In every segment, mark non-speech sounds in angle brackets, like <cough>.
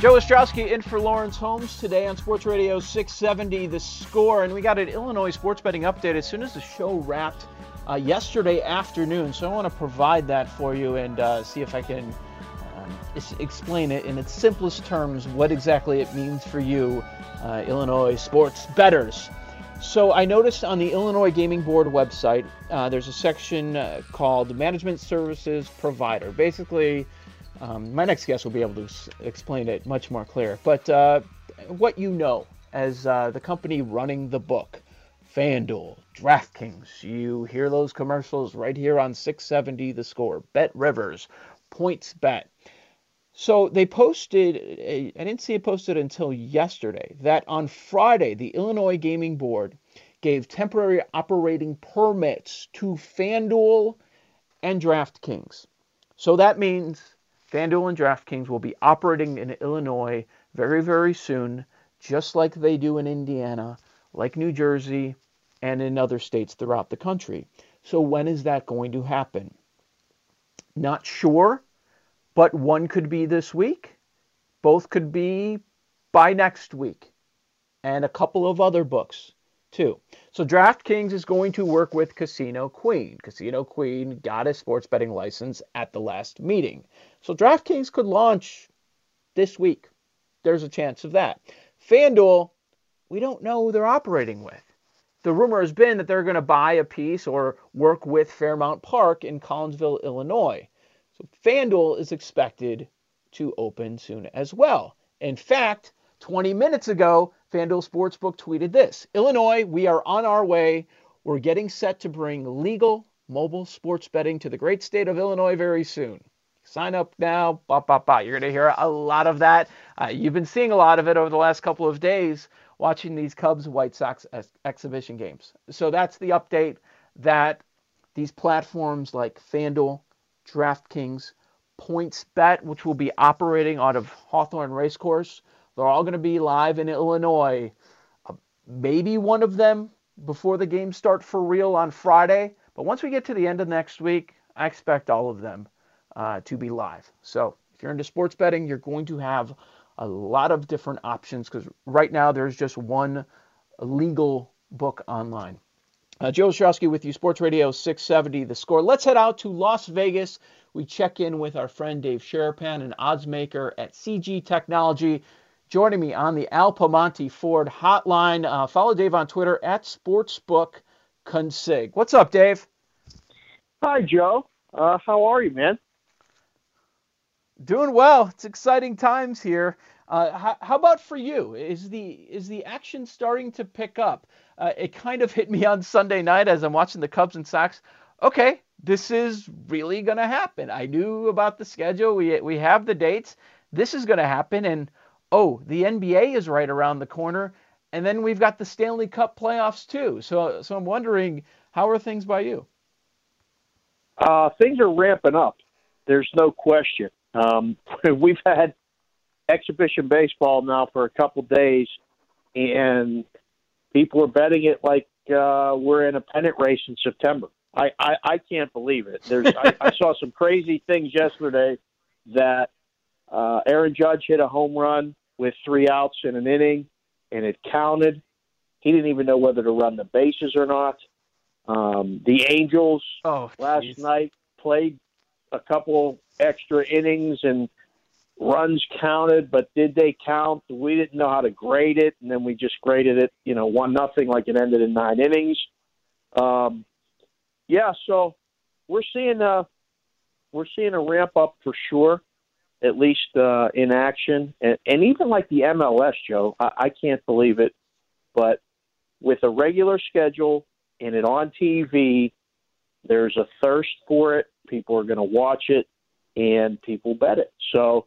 Joe Ostrowski in for Lawrence Holmes today on Sports Radio 670 The Score. And we got an Illinois sports betting update as soon as the show wrapped uh, yesterday afternoon. So I want to provide that for you and uh, see if I can um, explain it in its simplest terms what exactly it means for you, uh, Illinois sports betters. So I noticed on the Illinois Gaming Board website, uh, there's a section uh, called Management Services Provider. Basically, um, my next guest will be able to s- explain it much more clear. But uh, what you know as uh, the company running the book, FanDuel, DraftKings, you hear those commercials right here on 670 The Score, Bet Rivers, PointsBet. So they posted, I didn't see it posted until yesterday, that on Friday, the Illinois Gaming Board gave temporary operating permits to FanDuel and DraftKings. So that means FanDuel and DraftKings will be operating in Illinois very, very soon, just like they do in Indiana, like New Jersey, and in other states throughout the country. So, when is that going to happen? Not sure, but one could be this week, both could be by next week, and a couple of other books too. So DraftKings is going to work with Casino Queen. Casino Queen got a sports betting license at the last meeting. So DraftKings could launch this week. There's a chance of that. FanDuel, we don't know who they're operating with. The rumor has been that they're going to buy a piece or work with Fairmount Park in Collinsville, Illinois. So FanDuel is expected to open soon as well. In fact, 20 minutes ago, FanDuel Sportsbook tweeted this Illinois, we are on our way. We're getting set to bring legal mobile sports betting to the great state of Illinois very soon. Sign up now. Bah, bah, bah. You're going to hear a lot of that. Uh, you've been seeing a lot of it over the last couple of days watching these Cubs White Sox ex- exhibition games. So that's the update that these platforms like FanDuel, DraftKings, PointsBet, which will be operating out of Hawthorne Racecourse, they're all going to be live in Illinois. Uh, maybe one of them before the games start for real on Friday. But once we get to the end of next week, I expect all of them uh, to be live. So if you're into sports betting, you're going to have a lot of different options because right now there's just one legal book online. Uh, Joe Ostrowski with you, Sports Radio 670, the score. Let's head out to Las Vegas. We check in with our friend Dave Sharapan, an odds maker at CG Technology joining me on the Al Piemonte Ford hotline. Uh, follow Dave on Twitter at SportsbookConsig. What's up, Dave? Hi, Joe. Uh, how are you, man? Doing well. It's exciting times here. Uh, how, how, about for you? Is the is the action starting to pick up? Uh, it kind of hit me on Sunday night as I'm watching the Cubs and Sox. Okay, this is really going to happen. I knew about the schedule. We we have the dates. This is going to happen, and oh, the NBA is right around the corner, and then we've got the Stanley Cup playoffs too. So, so I'm wondering, how are things by you? Uh, things are ramping up. There's no question. Um, <laughs> we've had exhibition baseball now for a couple days, and people are betting it like uh, we're in a pennant race in September. I, I, I can't believe it. There's I, I saw some crazy things yesterday that uh, Aaron Judge hit a home run with three outs in an inning, and it counted. He didn't even know whether to run the bases or not. Um, the Angels oh, last night played a couple extra innings and runs counted, but did they count? We didn't know how to grade it, and then we just graded it, you know, one nothing, like it ended in nine innings. Um, yeah, so we're seeing a uh, we're seeing a ramp up for sure, at least uh, in action, and, and even like the MLS, Joe. I, I can't believe it, but with a regular schedule and it on TV, there's a thirst for it. People are going to watch it, and people bet it. So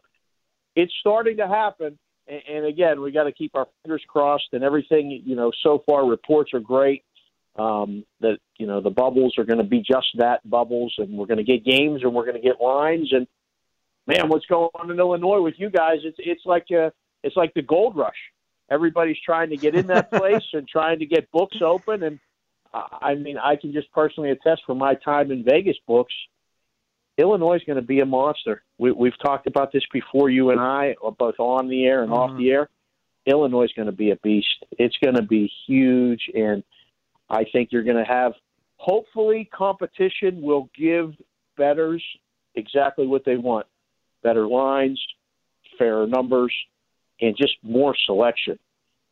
it's starting to happen. And, and again, we got to keep our fingers crossed. And everything, you know, so far reports are great. Um, that you know the bubbles are going to be just that bubbles, and we're going to get games and we're going to get lines. And man, what's going on in Illinois with you guys? It's it's like a, it's like the gold rush. Everybody's trying to get in that <laughs> place and trying to get books open. And I mean, I can just personally attest from my time in Vegas books Illinois is going to be a monster. We, we've talked about this before, you and I, both on the air and mm-hmm. off the air. Illinois is going to be a beast. It's going to be huge, and I think you're going to have. Hopefully, competition will give betters exactly what they want: better lines, fairer numbers, and just more selection.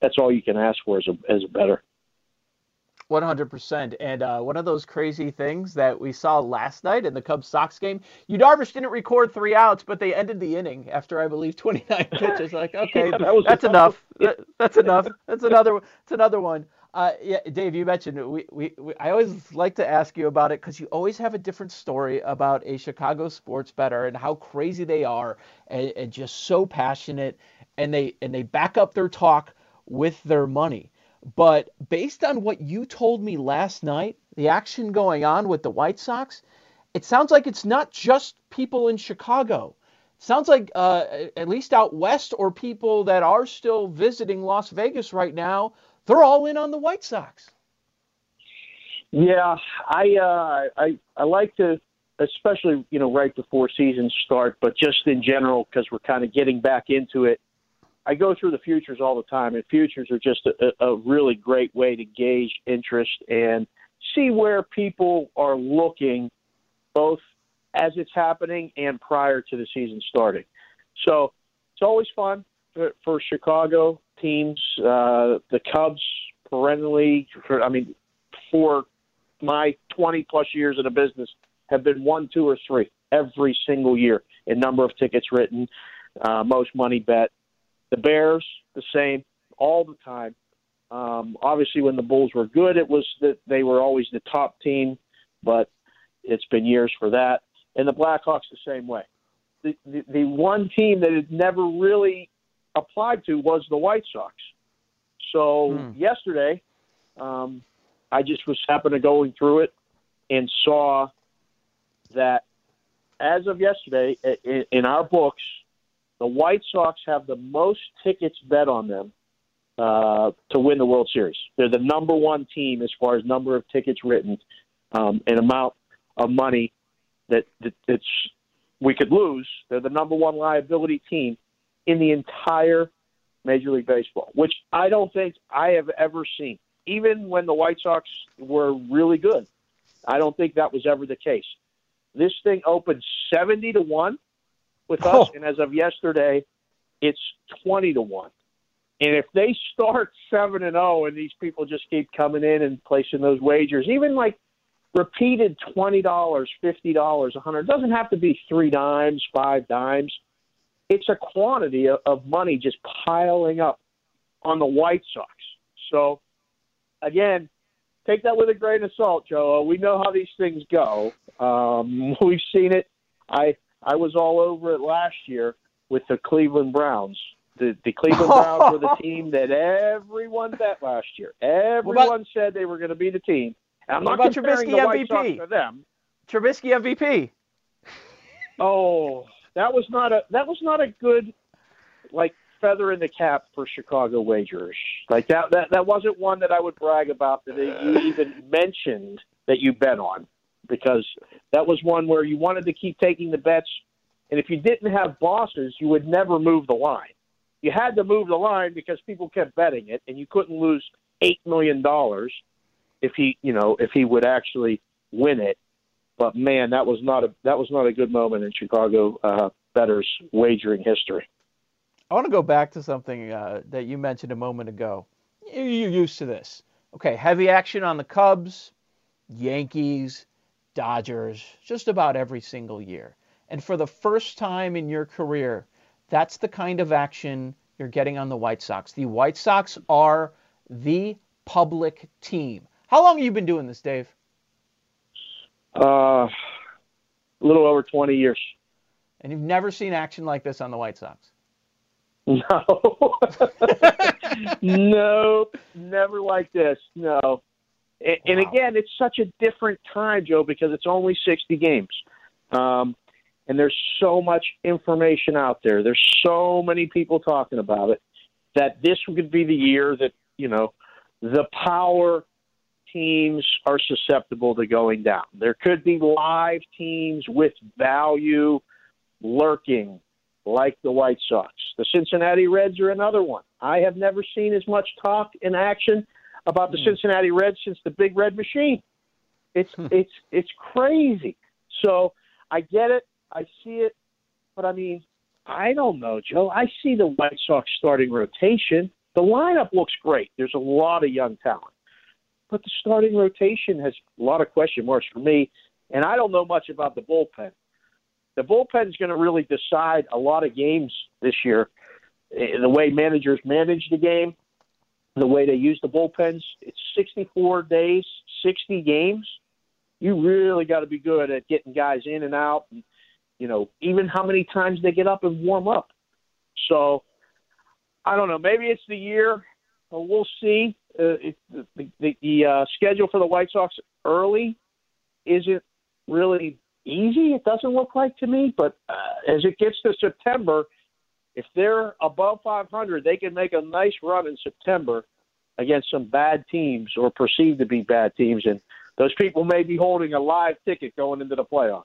That's all you can ask for as a as a better. 100%. And uh, one of those crazy things that we saw last night in the Cubs Sox game, Yu Darvish didn't record three outs, but they ended the inning after I believe 29 <laughs> pitches. Like, okay, yeah, that that's enough. That, that's enough. That's another. That's another one. Uh, yeah, Dave, you mentioned we, we, we I always like to ask you about it because you always have a different story about a Chicago sports better and how crazy they are and, and just so passionate and they and they back up their talk with their money. But based on what you told me last night, the action going on with the White Sox, it sounds like it's not just people in Chicago. It sounds like, uh, at least out west, or people that are still visiting Las Vegas right now, they're all in on the White Sox. Yeah, I uh, I I like to, especially you know right before seasons start, but just in general because we're kind of getting back into it. I go through the futures all the time, and futures are just a, a really great way to gauge interest and see where people are looking, both as it's happening and prior to the season starting. So it's always fun for, for Chicago teams. Uh, the Cubs perennially, for, I mean, for my 20 plus years in the business, have been one, two, or three every single year in number of tickets written, uh, most money bet. The Bears, the same, all the time. Um, obviously, when the Bulls were good, it was that they were always the top team, but it's been years for that. And the Blackhawks the same way. The, the, the one team that it never really applied to was the White Sox. So hmm. yesterday, um, I just was happened to going through it and saw that as of yesterday, in, in our books, the White Sox have the most tickets bet on them uh, to win the World Series. They're the number one team as far as number of tickets written um, and amount of money that, that that's we could lose. They're the number one liability team in the entire Major League Baseball, which I don't think I have ever seen. Even when the White Sox were really good, I don't think that was ever the case. This thing opened 70 to 1 with us, oh. and as of yesterday, it's twenty to one. And if they start <laughs> seven and zero, oh and these people just keep coming in and placing those wagers, even like repeated twenty dollars, fifty dollars, a hundred, doesn't have to be three dimes, five dimes. It's a quantity of, of money just piling up on the White Sox. So, again, take that with a grain of salt, Joe. We know how these things go. Um, <laughs> we've seen it. I I was all over it last year with the Cleveland Browns. The, the Cleveland <laughs> Browns were the team that everyone bet last year. Everyone about, said they were going to be the team. And I'm not about comparing Trubisky the White Sox MVP? to them. Trubisky MVP. Oh, that was not a that was not a good like feather in the cap for Chicago wagers. Like that that that wasn't one that I would brag about that you uh. even mentioned that you bet on because that was one where you wanted to keep taking the bets and if you didn't have bosses, you would never move the line. You had to move the line because people kept betting it and you couldn't lose 8 million dollars if he, you know, if he would actually win it but man, that was not a that was not a good moment in Chicago uh, betters wagering history. I want to go back to something uh, that you mentioned a moment ago. You're used to this. Okay, heavy action on the Cubs, Yankees, Dodgers, just about every single year. And for the first time in your career, that's the kind of action you're getting on the White Sox. The White Sox are the public team. How long have you been doing this, Dave? Uh, a little over 20 years. And you've never seen action like this on the White Sox? <laughs> No. <laughs> nope. Never like this. No. And, and again, it's such a different time, Joe, because it's only 60 games. Um, and there's so much information out there. There's so many people talking about it that this could be the year that, you know, the power teams are susceptible to going down. There could be live teams with value lurking, like the White Sox. The Cincinnati Reds are another one. I have never seen as much talk in action about the hmm. Cincinnati Reds since the Big Red Machine. It's hmm. it's it's crazy. So I get it, I see it, but I mean, I don't know, Joe. I see the White Sox starting rotation. The lineup looks great. There's a lot of young talent but the starting rotation has a lot of question marks for me, and I don't know much about the bullpen. The bullpen is going to really decide a lot of games this year. Eh, The way managers manage the game, the way they use the bullpens. It's 64 days, 60 games. You really got to be good at getting guys in and out, and you know even how many times they get up and warm up. So I don't know. Maybe it's the year. Well, we'll see. Uh, it, the the, the uh, schedule for the White Sox early isn't really easy. It doesn't look like to me. But uh, as it gets to September, if they're above 500, they can make a nice run in September against some bad teams or perceived to be bad teams, and those people may be holding a live ticket going into the playoffs.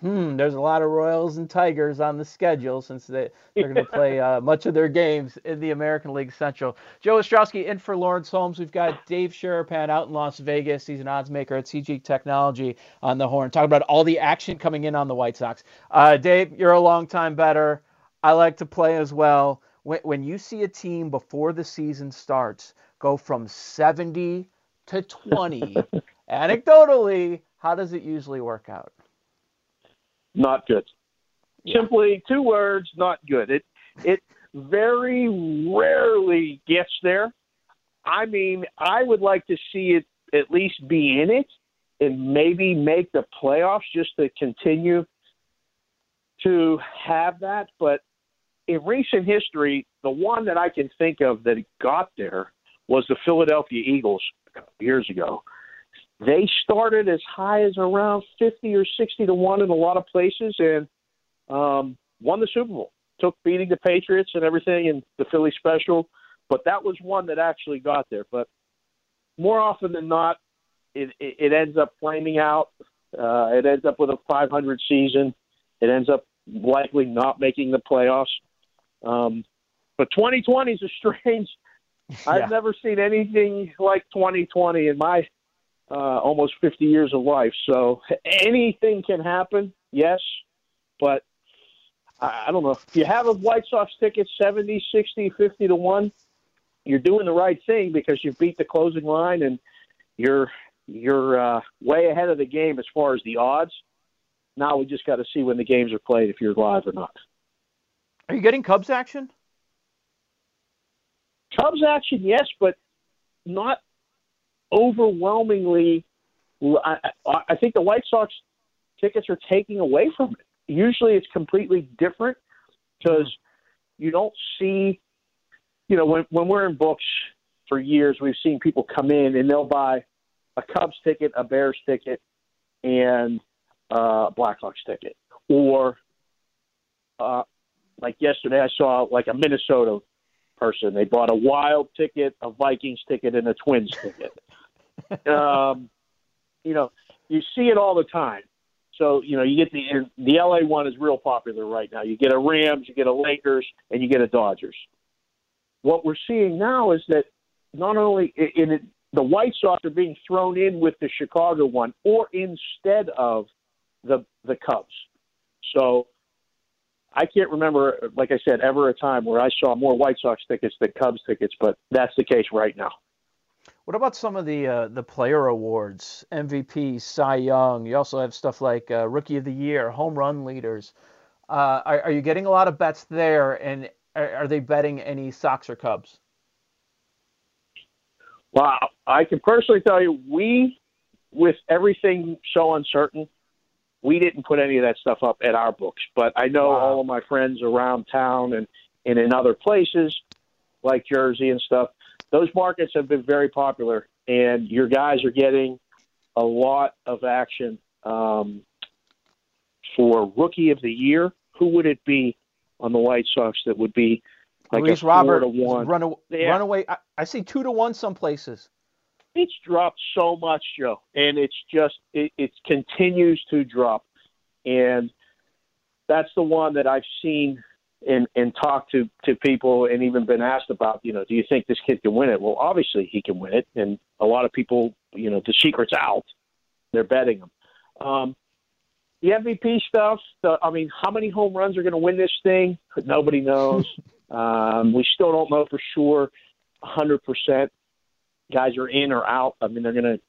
Hmm, there's a lot of Royals and Tigers on the schedule since they, they're going <laughs> to play uh, much of their games in the American League Central. Joe Ostrowski in for Lawrence Holmes. We've got Dave Sharapan out in Las Vegas. He's an odds maker at CG Technology on the horn. Talk about all the action coming in on the White Sox. Uh, Dave, you're a long time better. I like to play as well. When, when you see a team before the season starts go from 70 to 20, <laughs> anecdotally, how does it usually work out? Not good. Yeah. Simply two words, not good. It it very rarely gets there. I mean, I would like to see it at least be in it and maybe make the playoffs just to continue to have that. But in recent history, the one that I can think of that got there was the Philadelphia Eagles a couple years ago. They started as high as around 50 or 60 to 1 in a lot of places and um, won the Super Bowl. Took beating the Patriots and everything and the Philly special, but that was one that actually got there. But more often than not, it, it, it ends up flaming out. Uh, it ends up with a 500 season. It ends up likely not making the playoffs. Um, but 2020 is a strange. Yeah. I've never seen anything like 2020 in my uh, almost 50 years of life. So anything can happen, yes, but I, I don't know. If you have a White Sox ticket 70, 60, 50 to 1, you're doing the right thing because you beat the closing line and you're you're uh, way ahead of the game as far as the odds. Now we just got to see when the games are played if you're live or not. Are you getting Cubs action? Cubs action, yes, but not overwhelmingly. I, I I think the White Sox tickets are taking away from it. Usually, it's completely different because you don't see you know, when when we're in books for years, we've seen people come in and they'll buy a Cubs ticket, a Bears ticket, and uh, Blackhawks ticket, or uh, like yesterday, I saw like a Minnesota person. They bought a Wild ticket, a Vikings ticket, and a Twins ticket. <laughs> <laughs> um, you know, you see it all the time. So you know, you get the the LA one is real popular right now. You get a Rams, you get a Lakers, and you get a Dodgers. What we're seeing now is that not only in it, the White Sox are being thrown in with the Chicago one, or instead of the the Cubs. So I can't remember, like I said, ever a time where I saw more White Sox tickets than Cubs tickets, but that's the case right now. What about some of the uh, the player awards, MVP, Cy Young? You also have stuff like uh, Rookie of the Year, home run leaders. Uh, are, are, you getting a lot of bets there, and are, are, they betting any Sox or Cubs? Well, I can personally tell you, we, with everything so uncertain, we didn't put any of that stuff up at our books. But I know wow. all of my friends around town and, and in other places like Jersey and stuff, those markets have been very popular, and your guys are getting a lot of action um, for Rookie of the Year. Who would it be on the White Sox that would be like Luis a Robert to one? Run, yeah. Runaway. I, I see two to one some places. It's dropped so much, Joe, and it's just it, it continues to drop, and that's the one that I've seen and and talked to to people and even been asked about you know do you think this kid can win it? Well obviously he can win it and a lot of people you know the secret's out. They're betting him. Um the mvp stuff the, i mean how many home runs are going to win this thing? Nobody knows. <laughs> Um we still don't know for sure a hundred percent. Guys are in or out. I mean they're going to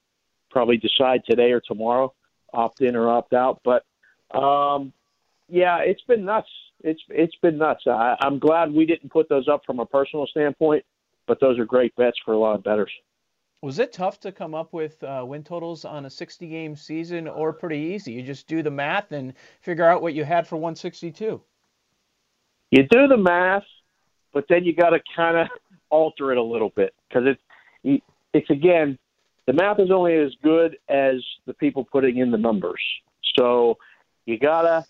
probably decide today or tomorrow opt in or opt out. But um yeah it's been nuts it's it's been nuts. I, I'm glad we didn't put those up from a personal standpoint, but those are great bets for a lot of bettors. Was it tough to come up with uh, win totals on a 60 game season, or pretty easy? You just do the math and figure out what you had for 162. You do the math, but then you got to kind of <laughs> alter it a little bit because it's it's again the math is only as good as the people putting in the numbers. So you gotta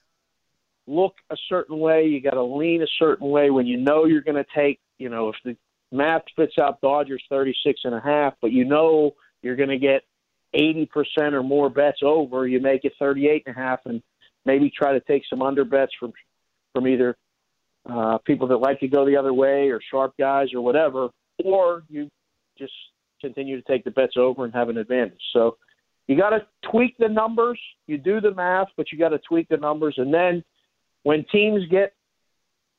look a certain way, you got to lean a certain way when you know you're going to take, you know, if the math spits out Dodgers 36 and a half, but you know you're going to get 80% or more bets over, you make it 38 and a half and maybe try to take some under bets from from either uh, people that like to go the other way or sharp guys or whatever, or you just continue to take the bets over and have an advantage. So you got to tweak the numbers. You do the math, but you got to tweak the numbers, and then – when teams get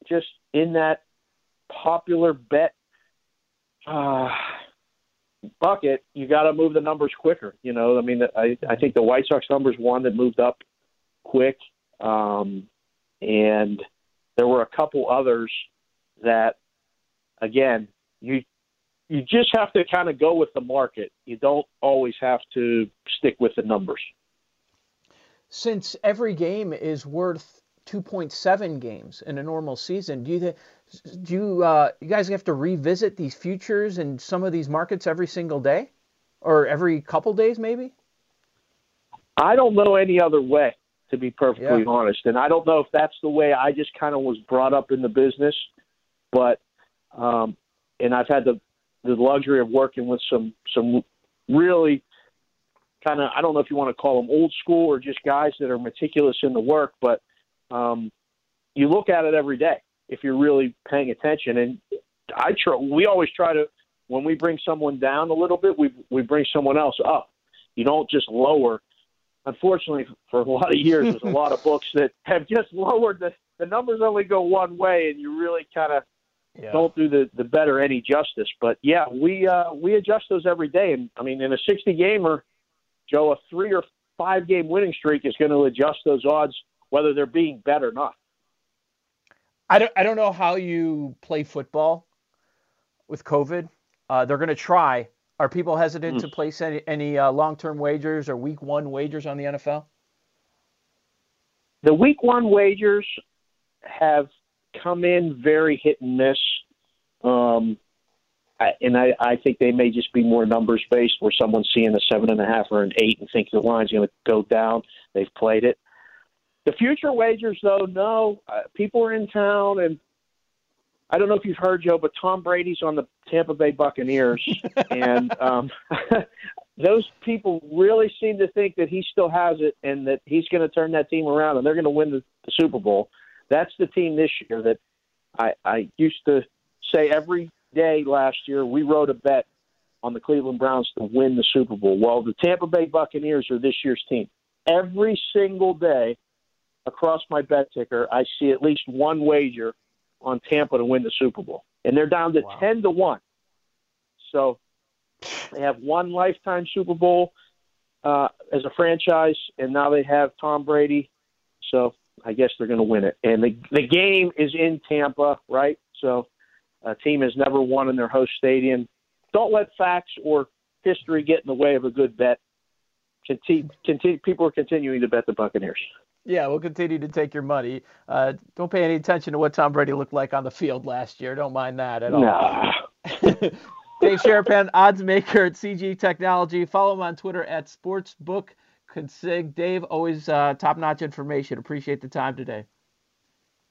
just in that popular bet uh, bucket, you got to move the numbers quicker. You know, I mean, I, I think the White Sox numbers one that moved up quick, um, and there were a couple others that, again, you you just have to kind of go with the market. You don't always have to stick with the numbers. Since every game is worth 2.7 games in a normal season. Do you do you, uh, you guys have to revisit these futures and some of these markets every single day, or every couple days maybe? I don't know any other way, to be perfectly yeah. honest, and I don't know if that's the way I just kind of was brought up in the business, but um, and I've had the the luxury of working with some some really kind of I don't know if you want to call them old school or just guys that are meticulous in the work, but um, you look at it every day if you're really paying attention. And I try. We always try to when we bring someone down a little bit, we we bring someone else up. You don't just lower. Unfortunately, for a lot of years, there's a lot of books that have just <laughs> lowered the the numbers only go one way, and you really kind of yeah. don't do the the better any justice. But yeah, we uh, we adjust those every day, and I mean, in a 60 gamer, Joe, a three or five game winning streak is going to adjust those odds whether they're being bet or not. I don't, I don't know how you play football with COVID. Uh, they're going to try. Are people hesitant mm. to place any, any uh, long term wagers or week one wagers on the NFL? The week one wagers have come in very hit and miss. Um, I, and I, I think they may just be more numbers based, where someone's seeing a seven and a half or an eight and thinking the line's going to go down. They've played it. The future wagers, though, no. Uh, people are in town, and I don't know if you've heard, Joe, but Tom Brady's on the Tampa Bay Buccaneers, <laughs> and um, <laughs> those people really seem to think that he still has it and that he's going to turn that team around and they're going to win the, the Super Bowl. That's the team this year that I, I used to say every day last year we wrote a bet on the Cleveland Browns to win the Super Bowl. Well, the Tampa Bay Buccaneers are this year's team. Every single day across my bet ticker, I see at least one wager on Tampa to win the Super Bowl, and they're down to wow. ten to one. So they have one lifetime Super Bowl uh, as a franchise, and now they have Tom Brady. So I guess they're going to win it. And the the game is in Tampa, right? So a team has never won in their host stadium. Don't let facts or history get in the way of a good bet. Continue, continue, people are continuing to bet the Buccaneers. Yeah, we'll continue to take your money. Uh, don't pay any attention to what Tom Brady looked like on the field last year. Don't mind that at all. Nah. Dave Sharapan, odds maker at CG Technology. Follow him on Twitter at Sportsbook Consig. Dave, always uh, top notch information. Appreciate the time today.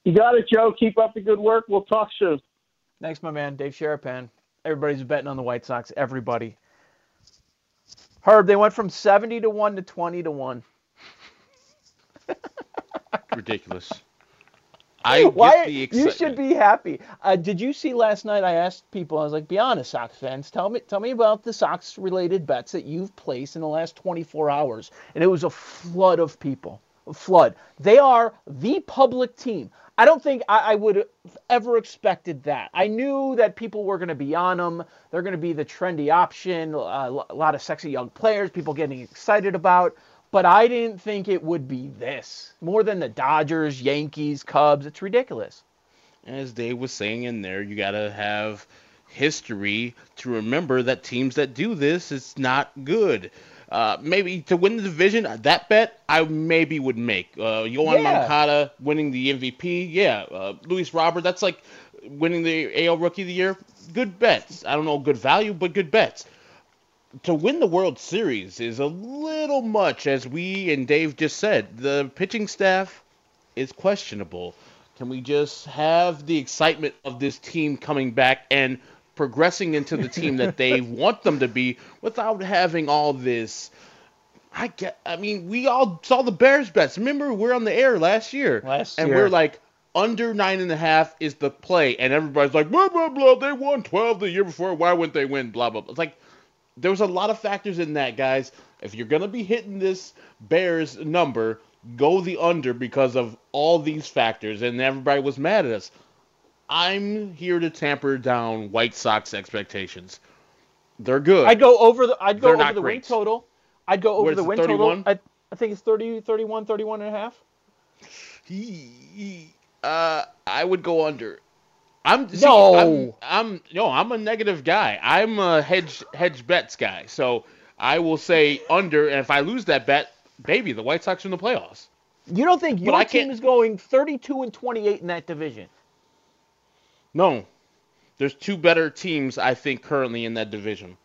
You got it, Joe. Keep up the good work. We'll talk soon. Thanks, my man, Dave Sharapan. Everybody's betting on the White Sox. Everybody. Herb, they went from 70 to 1 to 20 to 1. Ridiculous. I Why, you should be happy. Uh, did you see last night? I asked people. I was like, "Be honest, Sox fans. Tell me, tell me about the Sox-related bets that you've placed in the last 24 hours." And it was a flood of people. A flood. They are the public team. I don't think I, I would have ever expected that. I knew that people were going to be on them. They're going to be the trendy option. Uh, a lot of sexy young players, people getting excited about but I didn't think it would be this. More than the Dodgers, Yankees, Cubs. It's ridiculous. As Dave was saying in there, you got to have history to remember that teams that do this it's not good. Uh, maybe to win the division, uh, that bet I maybe would make. Uh, Yoan yeah. Moncada winning the MVP, yeah. Uh, Luis Robert, that's like winning the AL Rookie of the Year. Good bets. I don't know good value, but good bets to win the World Series is a little much, as we and Dave just said. The pitching staff is questionable. Can we just have the excitement of this team coming back and progressing into the team that they <laughs> want them to be without having all this? I get. I mean, we all saw the Bears bets. Remember, we are on the air last year, last and year. we're like, under nine and a half is the play, and everybody's like, blah blah blah. They won twelve the year before. Why wouldn't they win? Blah blah. blah. It's like there was a lot of factors in that, guys. If you're gonna be hitting this Bears number, go the under because of all these factors, and everybody was mad at us. I'm here to tamper down White Sox expectations. They're good. I'd go over the I'd go They're over the great. win total. I'd go over the win 31? total. I, I think it's 30, 31, 31 and a half. He, he, uh, I would go under. I'm see, no. I'm, I'm no. I'm a negative guy. I'm a hedge hedge bets guy. So I will say under, and if I lose that bet, baby, the White Sox are in the playoffs. You don't think your team is going 32 and 28 in that division? No, there's two better teams I think currently in that division,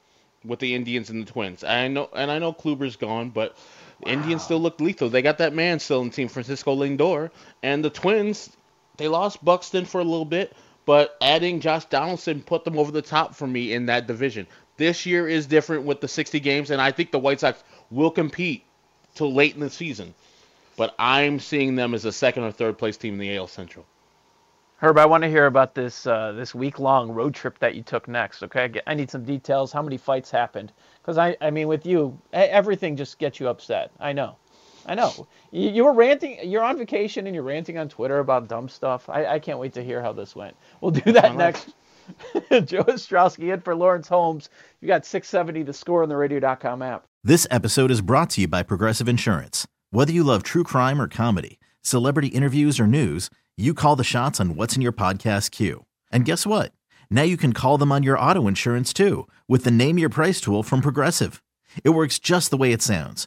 with the Indians and the Twins. I know, and I know Kluber's gone, but wow. Indians still look lethal. They got that man still in team, Francisco Lindor, and the Twins. They lost Buxton for a little bit, but adding Josh Donaldson put them over the top for me in that division. This year is different with the 60 games, and I think the White Sox will compete till late in the season. But I'm seeing them as a second or third place team in the AL Central. Herb, I want to hear about this uh, this week long road trip that you took next. Okay, I need some details. How many fights happened? Because I, I mean, with you, everything just gets you upset. I know. I know. You, you, were ranting. You're on vacation and you're ranting on Twitter about dumb stuff. I, I can't wait to hear how this went. We'll do that next. <laughs> Joe Ostrowski in for Lawrence Holmes. You got 670 the score on the radio.com app. This episode is brought to you by Progressive Insurance. Whether you love true crime or comedy, celebrity interviews or news, you call the shots on what's in your podcast queue. And guess what? Now you can call them on your auto insurance too with the Name Your Price tool from Progressive. It works just the way it sounds